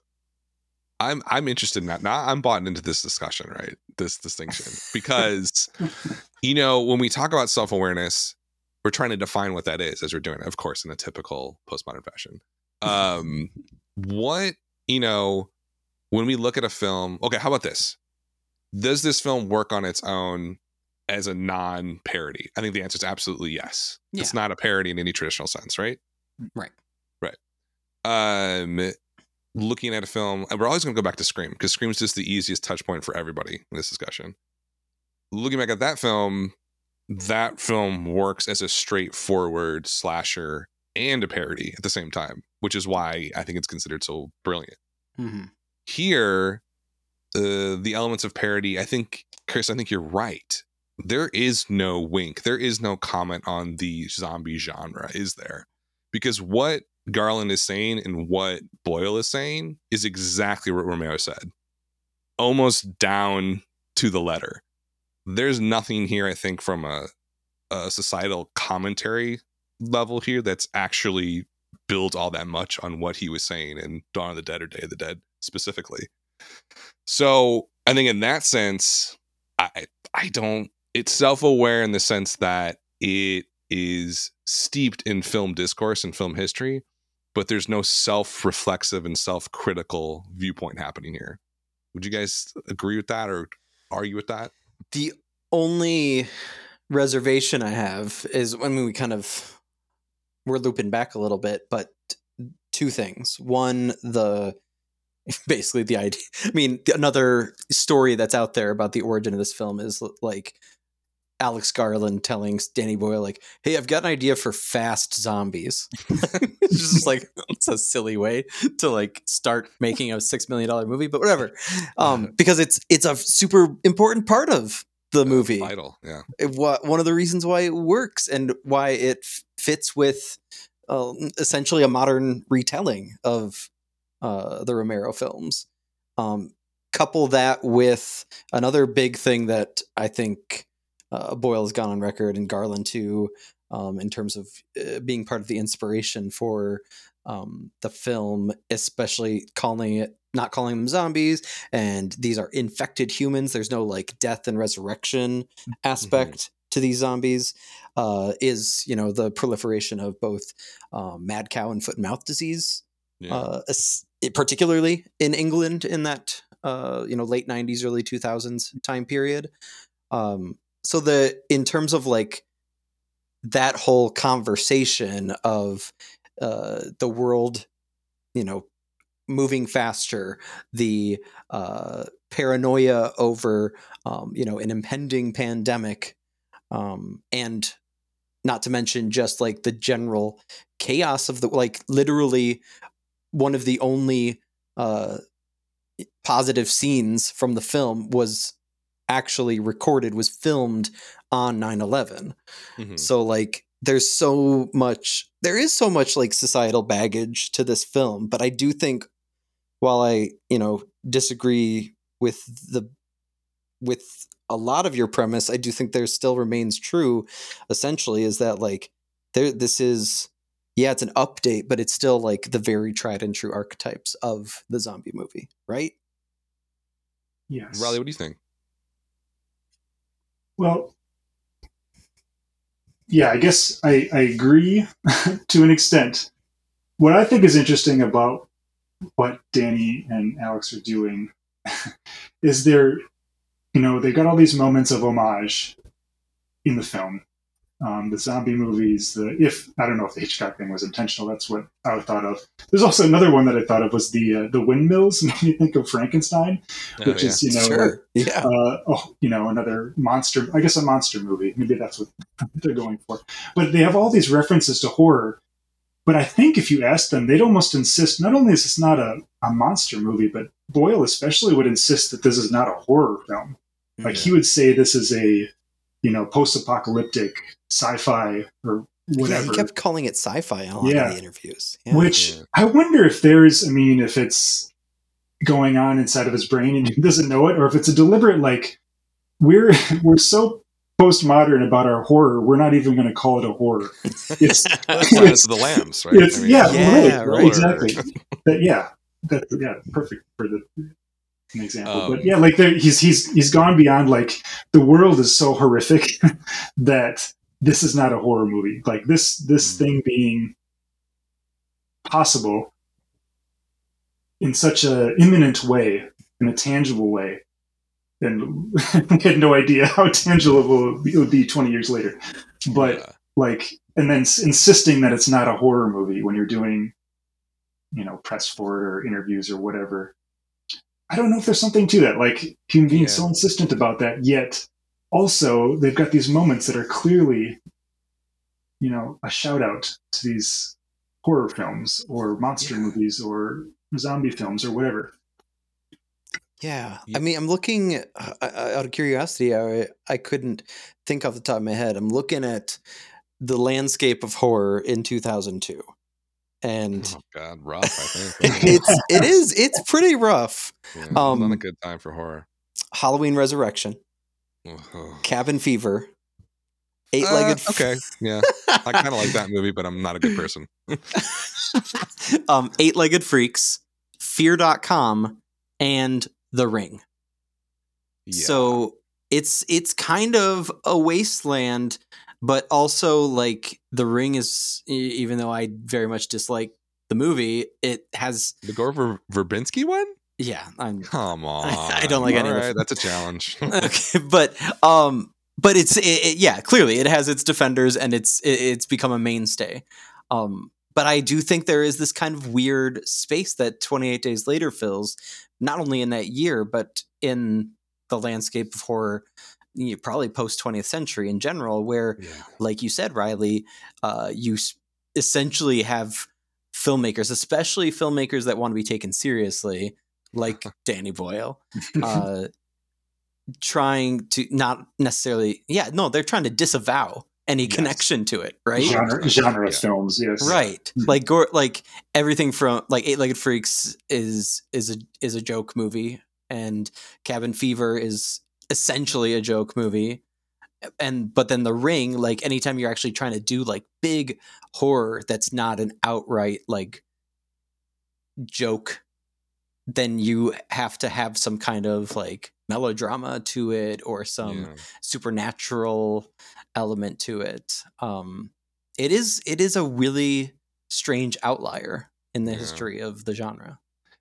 I'm I'm interested in that. Now I'm bought into this discussion, right? This distinction. Because you know, when we talk about self-awareness, we're trying to define what that is as we're doing it, of course, in a typical postmodern fashion. Um what, you know, when we look at a film, okay, how about this? Does this film work on its own as a non-parody? I think the answer is absolutely yes. It's not a parody in any traditional sense, right?
Right.
Right. Um looking at a film, and we're always going to go back to Scream because Scream is just the easiest touch point for everybody in this discussion. Looking back at that film, that film works as a straightforward slasher and a parody at the same time, which is why I think it's considered so brilliant.
hmm
Here, uh, the elements of parody, I think, Chris, I think you're right. There is no wink. There is no comment on the zombie genre, is there? Because what Garland is saying and what Boyle is saying is exactly what Romero said, almost down to the letter. there's nothing here, I think, from a, a societal commentary level here that's actually built all that much on what he was saying in Dawn of the Dead or Day of the Dead specifically. So I think in that sense, I I don't it's self-aware in the sense that it is steeped in film discourse and film history, but there's no self-reflexive and self-critical viewpoint happening here. Would you guys agree with that or argue with that?
The only reservation I have is I mean we kind of we're looping back a little bit, but two things. One, the basically the idea. I mean, another story that's out there about the origin of this film is like Alex Garland telling Danny Boyle, like, "Hey, I've got an idea for fast zombies." it's just like it's a silly way to like start making a six million dollar movie, but whatever. Um, because it's it's a super important part of the movie.
Vital, yeah.
It, what one of the reasons why it works and why it f- fits with uh, essentially a modern retelling of uh, the Romero films. Um, couple that with another big thing that I think uh, Boyle has gone on record and Garland too, um, in terms of uh, being part of the inspiration for um, the film, especially calling it not calling them zombies and these are infected humans. There's no like death and resurrection aspect mm-hmm. to these zombies. Uh, is you know the proliferation of both um, mad cow and foot and mouth disease, yeah. uh, particularly in England in that uh, you know late '90s, early 2000s time period. Um, so the in terms of like that whole conversation of uh, the world, you know, moving faster, the uh, paranoia over, um, you know, an impending pandemic, um, and not to mention just like the general chaos of the like literally one of the only uh, positive scenes from the film was actually recorded was filmed on 9-11 mm-hmm. so like there's so much there is so much like societal baggage to this film but i do think while I, you know, disagree with the with a lot of your premise, I do think there still remains true essentially is that like there this is yeah, it's an update, but it's still like the very tried and true archetypes of the zombie movie, right?
Yes.
Riley, what do you think?
Well, yeah, I guess I, I agree to an extent. What I think is interesting about what Danny and Alex are doing is there, you know, they've got all these moments of homage in the film. Um, the zombie movies, the if I don't know if the Hitchcock thing was intentional, that's what I thought of. There's also another one that I thought of was the uh, the windmills. Made me think of Frankenstein, oh, which yeah. is you know,
sure. yeah,
uh, oh, you know, another monster. I guess a monster movie. Maybe that's what they're going for. But they have all these references to horror but I think if you ask them, they'd almost insist not only is this not a, a monster movie, but Boyle especially would insist that this is not a horror film. Mm-hmm. Like he would say this is a, you know, post-apocalyptic sci-fi or whatever.
Yeah, he kept calling it sci-fi in a lot yeah. of the interviews.
Yeah. Which I wonder if there's, I mean, if it's going on inside of his brain and he doesn't know it, or if it's a deliberate like we're we're so postmodern about our horror, we're not even going to call it a horror.
It's, it's the Lambs, right?
It's, I mean, yeah, yeah, right, right, exactly. But yeah, that, yeah, perfect for the an example. Um, but yeah, like he's he's he's gone beyond like the world is so horrific that this is not a horror movie. Like this this mm-hmm. thing being possible in such a imminent way, in a tangible way, and we had no idea how tangible it would be 20 years later. But yeah. like, and then insisting that it's not a horror movie when you're doing, you know, press for it or interviews or whatever. I don't know if there's something to that. Like him being yeah. so insistent about that, yet also they've got these moments that are clearly, you know, a shout out to these horror films or monster yeah. movies or zombie films or whatever.
Yeah. I mean, I'm looking uh, out of curiosity. I I couldn't think off the top of my head. I'm looking at the landscape of horror in 2002, and
oh God, rough. I think
it's it is it's pretty rough.
Yeah, um, not a good time for horror.
Halloween Resurrection, Cabin Fever, Eight Legged.
Uh, okay, yeah, I kind of like that movie, but I'm not a good person.
um, Eight Legged Freaks, Fear.com, and The Ring.
Yeah.
So it's it's kind of a wasteland, but also like The Ring is even though I very much dislike the movie, it has
the Gore Ver- Verbinski one?
yeah, I'm
Come on,
I don't like any
right, that's a challenge.
okay, but um but it's it, it- yeah, clearly it has its defenders and it's it, it's become a mainstay. Um but I do think there is this kind of weird space that 28 Days Later fills, not only in that year, but in the landscape of horror, you know, probably post 20th century in general, where
yeah.
like you said, Riley, uh, you s- essentially have filmmakers, especially filmmakers that want to be taken seriously, like Danny Boyle, uh, trying to not necessarily, yeah, no, they're trying to disavow any
Yes.
connection to it, right?
genre genre
Yeah.
films. Yes,
Right,
Mhm.
like Gor like everything from like Eight Legged Freaks is is a is a joke movie, and Cabin Fever is essentially a joke movie, and but then The Ring, like anytime you're actually trying to do like big horror that's not an outright like joke, then you have to have some kind of like melodrama to it or some
yeah.
supernatural element to it. Um, it is it is a really strange outlier in the
Yeah.
history of the genre.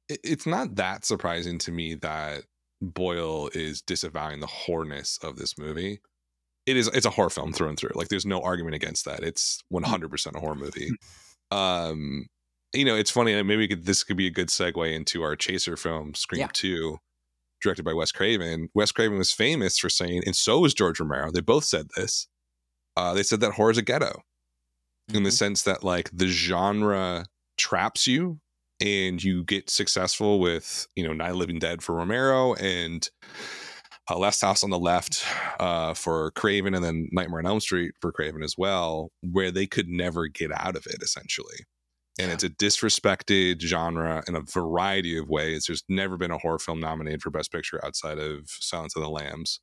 It's not that surprising to me that Boyle is disavowing the whoreness of this movie. It is it's a horror film through and through. Like there's no argument against that. It's 100% a horror movie. Um you know, it's funny maybe could, this could be a good segue into our chaser film Scream
Yeah.
2 directed by Wes Craven. Wes Craven was famous for saying and so was George Romero. They both said this. Uh they said that horror is a ghetto in the sense that like the genre traps you and you get successful with you know Night Living Dead for Romero and uh, Last House on the Left uh, for Craven and then Nightmare on Elm Street for Craven as well, where they could never get out of it essentially. And
Yeah.
it's a disrespected genre in a variety of ways. There's never been a horror film nominated for Best Picture outside of Silence of the Lambs,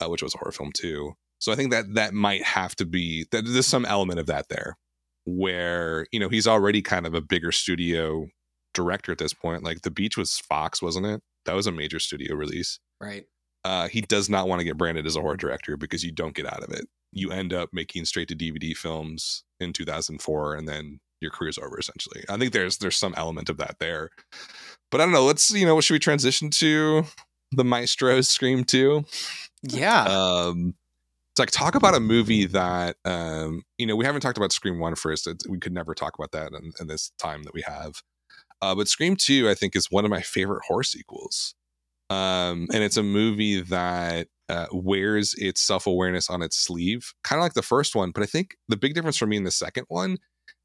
uh, which was a horror film too. So I think that that might have to be that there's some element of that there, where you know he's already kind of a bigger studio director at this point. Like The Beach was Fox, wasn't it? That was a major studio release.
Right.
Uh, he does not want to get branded as a horror director because you don't get out of it. You end up making straight to DVD films in 2004, and then your career's over essentially. I think there's there's some element of that there, but I don't know. Let's you know, should we transition to the Maestro's Scream 2?
Yeah.
um it's like talk about a movie that um you know we haven't talked about scream 1 first It's- we could never talk about that in, in this time that we have uh but scream 2 i think is one of my favorite horror sequels um and it's a movie that uh, wears its self-awareness on its sleeve kind of like the first one but i think the big difference for me in the second one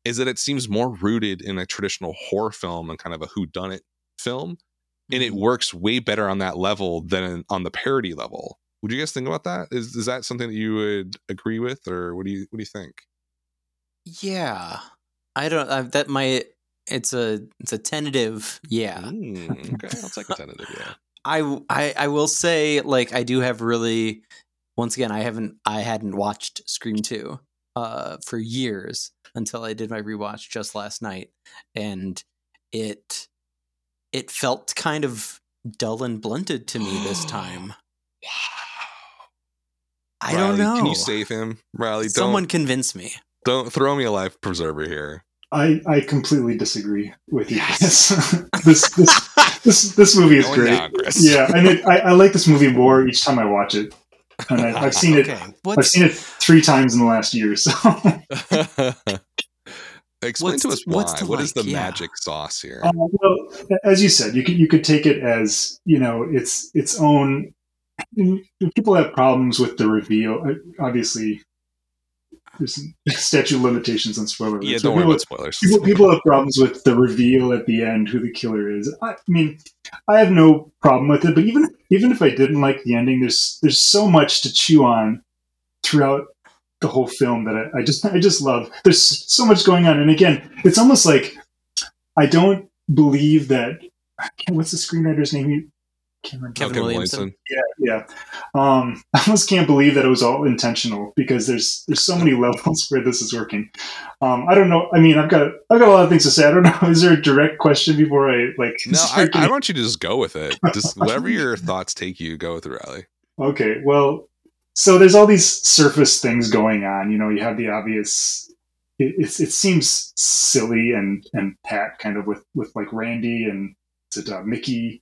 is that it seems more rooted in a traditional horror film and kind of a whodunit film and it
Mhm.
works way better on that level than on the parody level. Would you guys think about that? Is is that something that you would agree with, or what do you what do you think?
yeah. I don't. Uh, that might. It's a. It's a tentative. Yeah.
Mm, okay, I'll take a tentative. Yeah,
I, I I will say like I do have really once again I haven't I hadn't watched Scream 2 uh for years until I did my rewatch just last night and it it felt kind of dull and blunted to me this time. I don't
Riley,
know.
Can you save him, Riley?
Someone
don't
convince me.
don't throw me a life preserver here.
I, I completely disagree with you.
Yes.
this, this this this movie is
Going
great.
down,
Yeah, and it, I, I like this movie more each time I watch it, and I, I've seen it.
Okay.
I've seen it three times in the last year. So
Explain
What's
to
the-
us
what's
why.
the
What is the?
Yeah.
magic sauce here?
Uh, well, as you said, you could you could take it as you know its its own. People have problems with the reveal. Obviously, there's statute of limitations on spoilers.
yeah, don't worry
people,
about spoilers.
people, people have problems with the reveal at the end, who the killer is. I, I mean, I have no problem with it. But even even if I didn't like the ending, there's there's so much to chew on throughout the whole film that I, I just I just love. There's so much going on, and again, it's almost like I don't believe that. What's the screenwriter's name? Cameron
Kevin
Kevin
Williamson.
Yeah, yeah. Um, I almost can't believe that it was all intentional because there's there's so many levels where this is working. Um, I don't know. I mean, I've got I've got a lot of things to say. I don't know. Is there a direct question before I like?
No, I,
start
I
getting-
want you to just go with it. Just wherever your thoughts take you, go with it, Riley.
Okay, well, so there's all these surface things going on. You know, you have the obvious. It, it's it seems silly and and pat kind of with with like Randy and is it uh, Mickey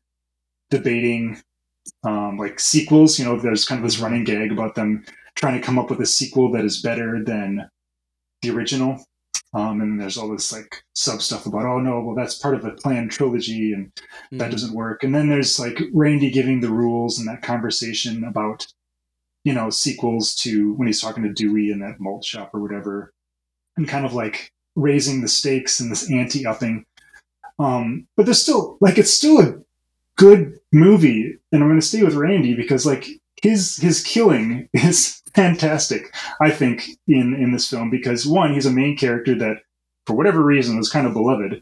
debating um, like sequels. You know, there's kind of this running gag about them trying to come up with a sequel that is better than the original. Um, and there's all this like sub stuff about, oh no, well that's part of a planned trilogy, and that
Mhm.
doesn't work. And then there's like Randy giving the rules and that conversation about, you know, sequels to when he's talking to Dewey in that malt shop or whatever, and kind of like raising the stakes and this anti-upping. Um, but there's still like it's still a good movie, and I'm going to stay with Randy because like his his killing is fantastic. I think in in this film because one, he's a main character that for whatever reason was kind of beloved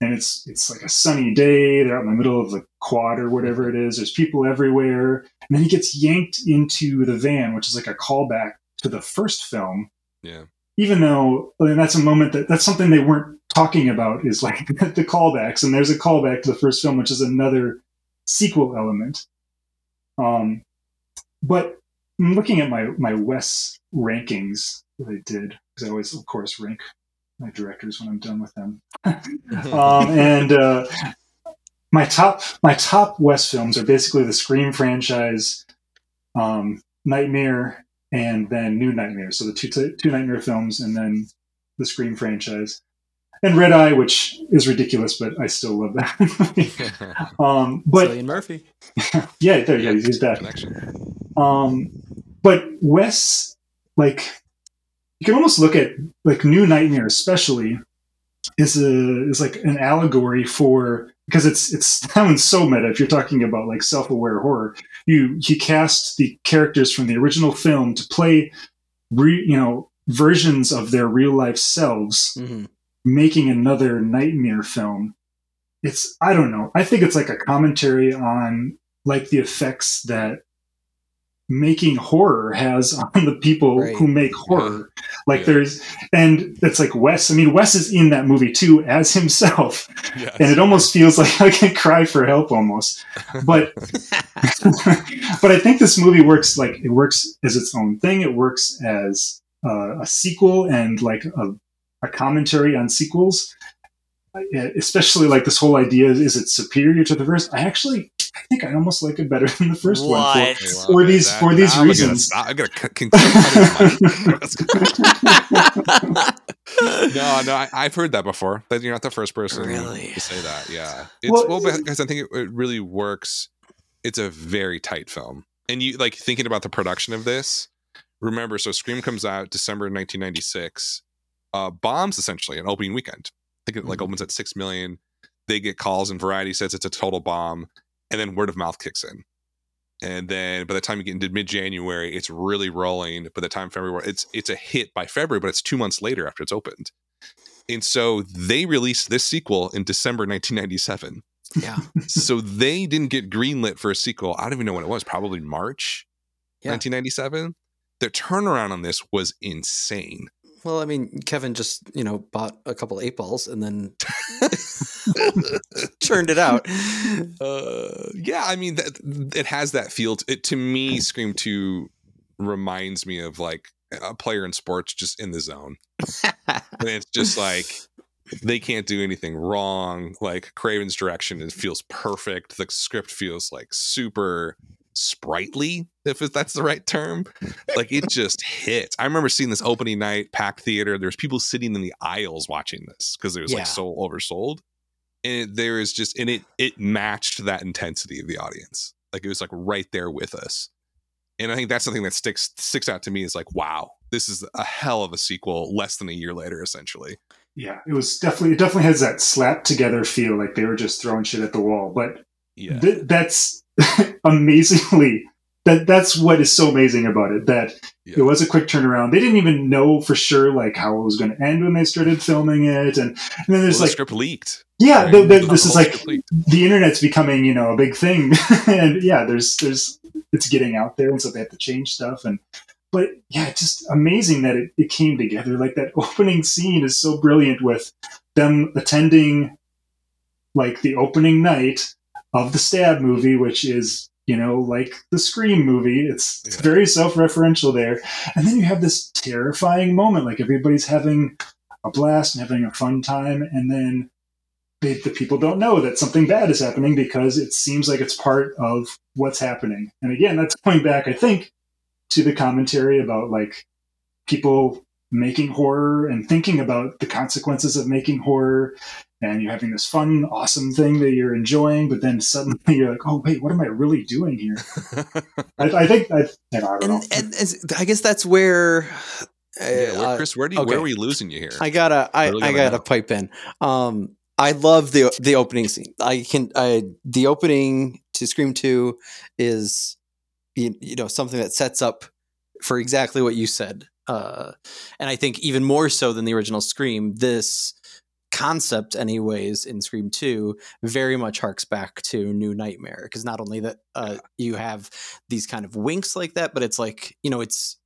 and it's it's like a sunny day. They're out in the middle of the quad or whatever it is. There's people everywhere, and then he gets yanked into the van, which is like a callback to the first film.
Yeah.
Even though I mean, that's a moment that that's something they weren't talking about is like the callbacks, and there's a callback to the first film, which is another sequel element. Um, but I'm looking at my my Wes rankings that I did because I always, of course, rank my directors when I'm done with them um, and uh, my top my top Wes films are basically the Scream franchise, um, Nightmare, and then New Nightmare. So the two two Nightmare films, and then the Scream franchise, and Red Eye, which is ridiculous, but I still love that um, but
Cillian Murphy.
yeah, there you go. He's back.
Connection.
Um, but Wes, like, you can almost look at like New Nightmare, especially, is a is like an allegory for because it's it sounds so meta. If you're talking about like self aware horror, you he cast the characters from the original film to play, re, you know, versions of their real life selves
hmm
making another nightmare film it's i don't know i think it's like a commentary on like the effects that making horror has on the people
Right.
who make horror like
Yeah.
there's and it's like wes i mean wes is in that movie too as himself
Yes.
and it almost feels like i can cry for help almost but but I think this movie works like it works as its own thing. It works as uh, a sequel and like a, a commentary on sequels. Uh, Especially like this whole idea is it superior to the first? I actually I think I almost like it better than the first one. For,
Wow,
for
okay,
these- for these
I'm gonna
reasons.
I'm gonna cut- can cut no, no, I, I've heard that before. That you're not the first person
Really?
to say that. Yeah, it's
Well-
well, because I think it, it really works. It's a very tight film, and you like thinking about the production of this. Remember, so Scream comes out December 1996. Uh, bombs essentially an opening weekend. I think it like
Mhm.
opens at six million. They get calls, and Variety says it's a total bomb, and then word of mouth kicks in. And then by the time you get into mid January, it's really rolling. By the time February, it's it's a hit by February, but it's two months later after it's opened. And so they released this sequel in December 1997.
yeah.
so they didn't get greenlit for a sequel. I don't even know when it was, probably March
Yeah.
1997. Their turnaround on this was insane.
Well, I mean, Kevin just you know bought a couple eight balls and then churned it out.
Uh, yeah, I mean, that, it has that feel. To, it to me, Scream Two reminds me of like a player in sports just in the zone, and it's just like they can't do anything wrong. Like Craven's direction, it feels perfect. The script feels like super sprightly, if that's the right term. Like it just hit. I remember seeing this opening night, packed theater. There's people sitting in the aisles watching this because it was
Yeah.
like so oversold and it, there is just and it it matched that intensity of the audience like it was like right there with us and i think that's something that sticks sticks out to me is like wow this is a hell of a sequel less than a year later essentially
yeah, it was definitely it definitely has that slap together feel like they were just throwing shit at the wall. But
yeah
Th- that's amazingly that that's what is so amazing about it. That
Yeah.
it was a quick turnaround. They didn't even know for sure like how it was going to end when they started filming it, and, and then
Well,
there's
the
like
script leaked.
yeah, the, the,
The
this is like the internet's becoming you know a big thing, and yeah, there's there's it's getting out there, and so they have to change stuff and. But yeah, it's just amazing that it, it came together. Like that opening scene is so brilliant with them attending like the opening night of the stab movie which is you know like the scream movie. It's, it's very self-referential there. And then you have this terrifying moment like everybody's having a blast and having a fun time and then they, the people don't know that something bad is happening because it seems like it's part of what's happening. And again that's going back i think to the commentary about like people making horror and thinking about the consequences of making horror and you're having this fun awesome thing that you're enjoying but then suddenly you're like oh wait what am i really doing here i, I think I, I don't know
and, and as, I guess that's where. Uh,
yeah, where, Chris, where do you,
okay.
where are we losing you here?
I gotta, I, I
gotta
gotta pipe in. Um, I love the the opening scene. I can, I the opening to Scream Two is, you, you know, something that sets up for exactly what you said. Uh, and I think even more so than the original Scream, this concept, anyways, in Scream Two, very much harks back to New Nightmare because not only that uh, you have these kind of winks like that, but it's like you know, it's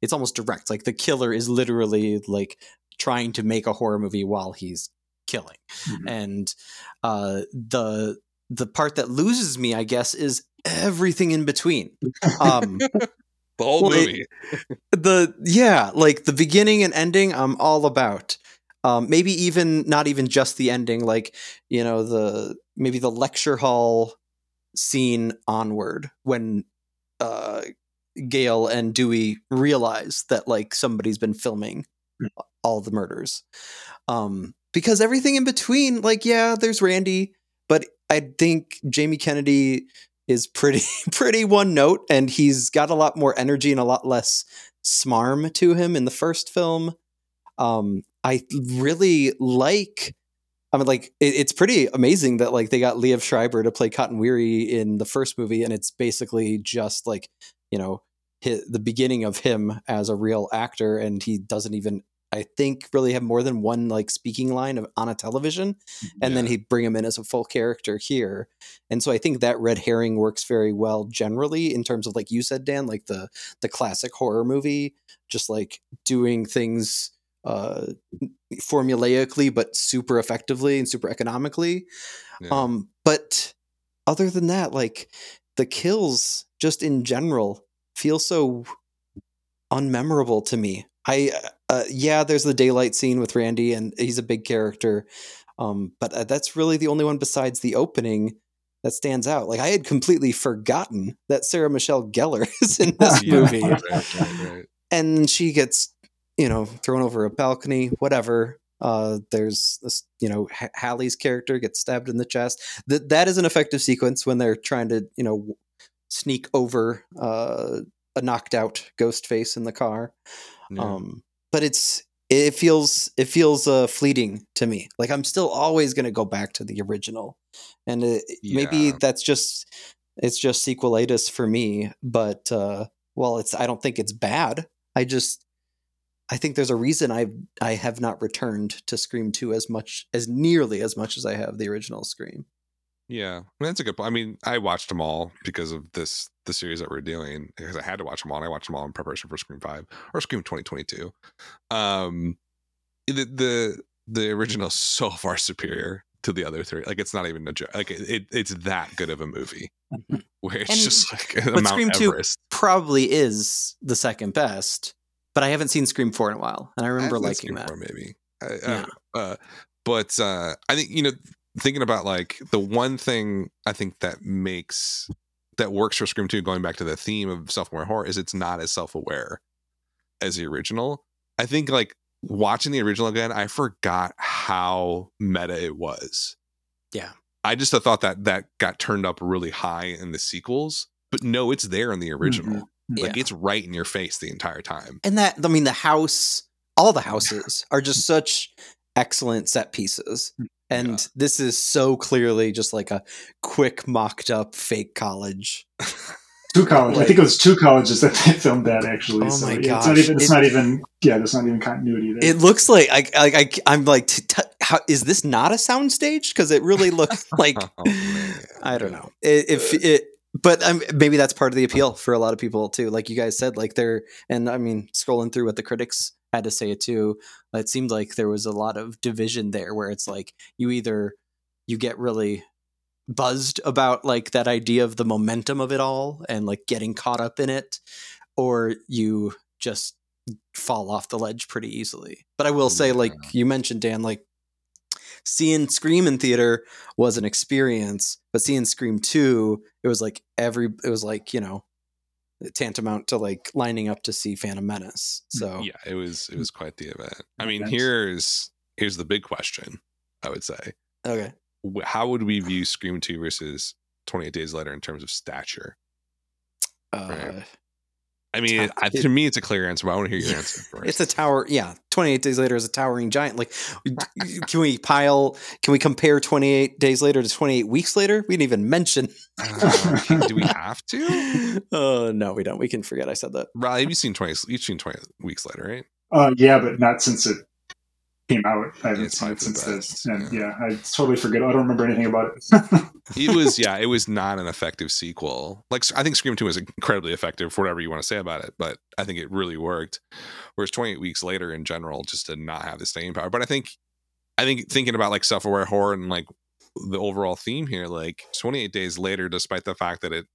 it's almost direct. Like the killer is literally like trying to make a horror movie while he's killing
Mhm.
and uh the the part that loses me i guess is everything in between um
the whole
well, it- the yeah like the beginning and ending i'm all about um maybe even not even just the ending like you know the maybe the lecture hall scene onward when uh gail and dewey realize that like somebody's been filming all the murders. Um because everything in between like yeah there's randy but i think jamie kennedy is pretty pretty one note and he's got a lot more energy and a lot less smarm to him in the first film. Um i really like i mean like it, it's pretty amazing that like they got Liev schreiber to play cotton weary in the first movie and it's basically just like you know the beginning of him as a real actor and he doesn't even i think really have more than one like speaking line of, on a television and then he'd bring him in as a full character here. And so i think that red herring works very well generally in terms of like you said dan like the the classic horror movie just like doing things uh formulaically but super effectively and super economically.
Yeah.
um but other than that like the kills just in general feel so unmemorable to me. I uh, yeah there's the daylight scene with randy and he's a big character um but uh, that's really the only one besides the opening that stands out. Like i had completely forgotten that sarah michelle gellar is in this
Yeah,
movie.
Right, right, right.
and she gets you know thrown over a balcony whatever uh there's this you know hallie's character gets stabbed in the chest. That that is an effective sequence when they're trying to you know sneak over uh a knocked out ghost face in the car.
Yeah.
um but it's it feels it feels uh fleeting to me. Like i'm still always going to go back to the original. And it, maybe that's just it's just sequelitis for me but uh well it's i don't think it's bad. I just i think there's a reason i i have not returned to scream 2 as much as nearly as much as i have the original scream
Yeah, I mean, that's a good point. I mean, I watched them all because of this the series that we're doing because I had to watch them all. And I watched them all in preparation for Scream Five or Scream 2022. Um, the the the original is so far superior to the other three. Like it's not even a joke. Like it, it it's that good of a movie where it's
And-
just like
but
Mount
Scream 2 probably is the second best but i haven't seen scream 4 in a while and i remember
I've
liking
Scream
that
4 maybe. I,
Yeah.
uh, uh, but uh, I think you know, thinking about like the one thing I think that makes that works for Scream 2, going back to the theme of self-aware horror, is it's not as self-aware as the original. I think like watching the original again, I forgot how meta it was.
Yeah.
I just thought that that got turned up really high in the sequels, but no, it's there in the original. Like
Yeah.
it's right in your face the entire time.
and that i mean the house all the houses are just such excellent set pieces mm, and
Yeah.
this is so clearly just like a quick mocked up fake college
Two colleges. I think it was two colleges that they filmed that actually.
Oh
so
my
yeah, it's not even. It's
It-
not even. Yeah, there's not even continuity there.
It looks like I, I, I I'm like, t- t- how is this not a soundstage? Because it really looks like
Oh.
I don't know I- if uh, it, but um, maybe that's part of the appeal for a lot of people too. Like you guys said, like they're and I mean, scrolling through what the critics had to say it too. It seemed like there was a lot of division there, where it's like you either you get really buzzed about like that idea of the momentum of it all and like getting caught up in it, or you just fall off the ledge pretty easily. But I will say, like you mentioned, Dan, like seeing Scream in theater was an experience, but seeing Scream 2, it was like every it was like, you know, tantamount to like lining up to see Phantom Menace. So
yeah, it was it was quite the event. I mean, here's here's the big question. I would say,
okay.
How would we view Scream Two versus Twenty Eight Days Later in terms of stature?
Uh,
Right. I mean, I, to me, it's a clear answer. But I want to hear your answer first.
It's a tower, yeah. 28 days later is a towering giant. Like can we pile can we compare 28 days later to 28 weeks later? We didn't even mention
Uh, do we have to?
Oh no, we don't. We can forget I said that.
Riley, you've seen twenty. You've seen twenty weeks later, right?
Uh, yeah, but not since it came out. I haven't
it's
seen it since
best,
And
yeah.
yeah. I totally forget. I don't remember anything about it.
It was, yeah, it was not an effective sequel. Like, I think Scream Two was incredibly effective for whatever you want to say about it, but I think it really worked. Whereas Twenty Eight Weeks Later, in general, just did not have the staying power. But I think, I think thinking about like self-aware horror and like the overall theme here, like Twenty Eight Days Later, despite the fact that it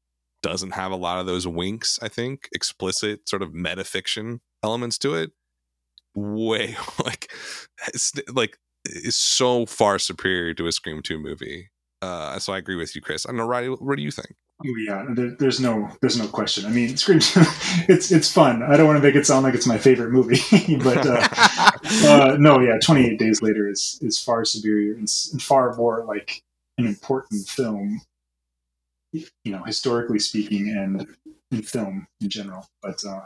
doesn't have a lot of those winks, I think explicit sort of metafiction elements to it, way like it's like is so far superior to a Scream Two movie. Uh, so I agree with you, Chris. I don't know, Riley. What do you think?
Oh yeah, there, there's no there's no question. I mean, Scream, it's it's fun. I don't want to make it sound like it's my favorite movie, but uh, uh, no, yeah, 28 Days Later is is far superior and, and far more like an important film, you know, historically speaking, and in film in general. But uh,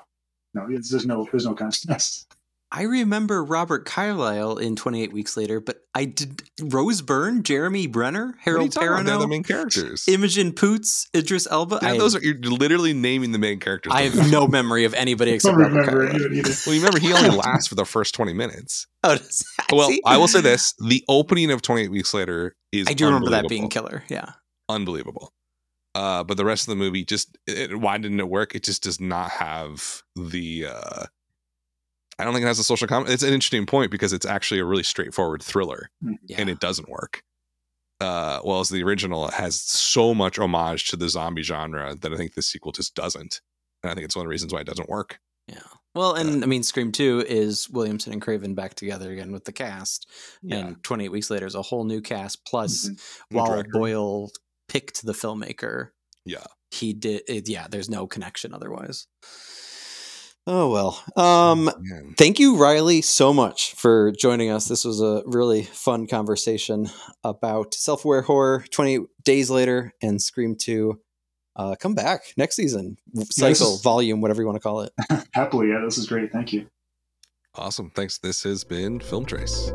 no, there's no there's no contest.
I remember Robert Carlyle in 28 Weeks Later, but I did Rose Byrne, Jeremy Renner,
What are you
Harold
talking about? They're the
Perrineau,
main characters.
Imogen Poots, Idris Elba.
Yeah,
I,
those are you're literally naming the main characters.
I have no memory of anybody except Robert
remember
Carlyle.
either.
Well, you remember he only lasts for the first twenty minutes.
Oh, does-
Well,
see?
I will say this: the opening of Twenty Eight Weeks Later is
I do remember that being killer. Yeah.
unbelievable. Uh, but the rest of the movie just it, why didn't it work? It just does not have the. Uh, I don't think it has a social comment. It's an interesting point because it's actually a really straightforward thriller,
yeah.
and it doesn't work. Uh, well, as the original has so much homage to the zombie genre that I think the sequel just doesn't, and I think it's one of the reasons why it doesn't work.
Yeah. Well, and I mean, Scream 2 is Williamson and Craven back together again with the cast. And 28 weeks later is a whole new cast. Plus,
Mhm.
New
while
director.
Boyle picked the filmmaker,
Yeah.
he did. It, yeah, there's no connection otherwise. Oh, well. Um,
Man.
Thank you, Riley, so much for joining us. This was a really fun conversation about self aware horror Twenty days later and Scream 2. Uh, come back next season, cycle,
is-
volume, whatever you want to call it.
Happily, yeah, this is great. Thank you.
Awesome. Thanks. This has been Film Trace.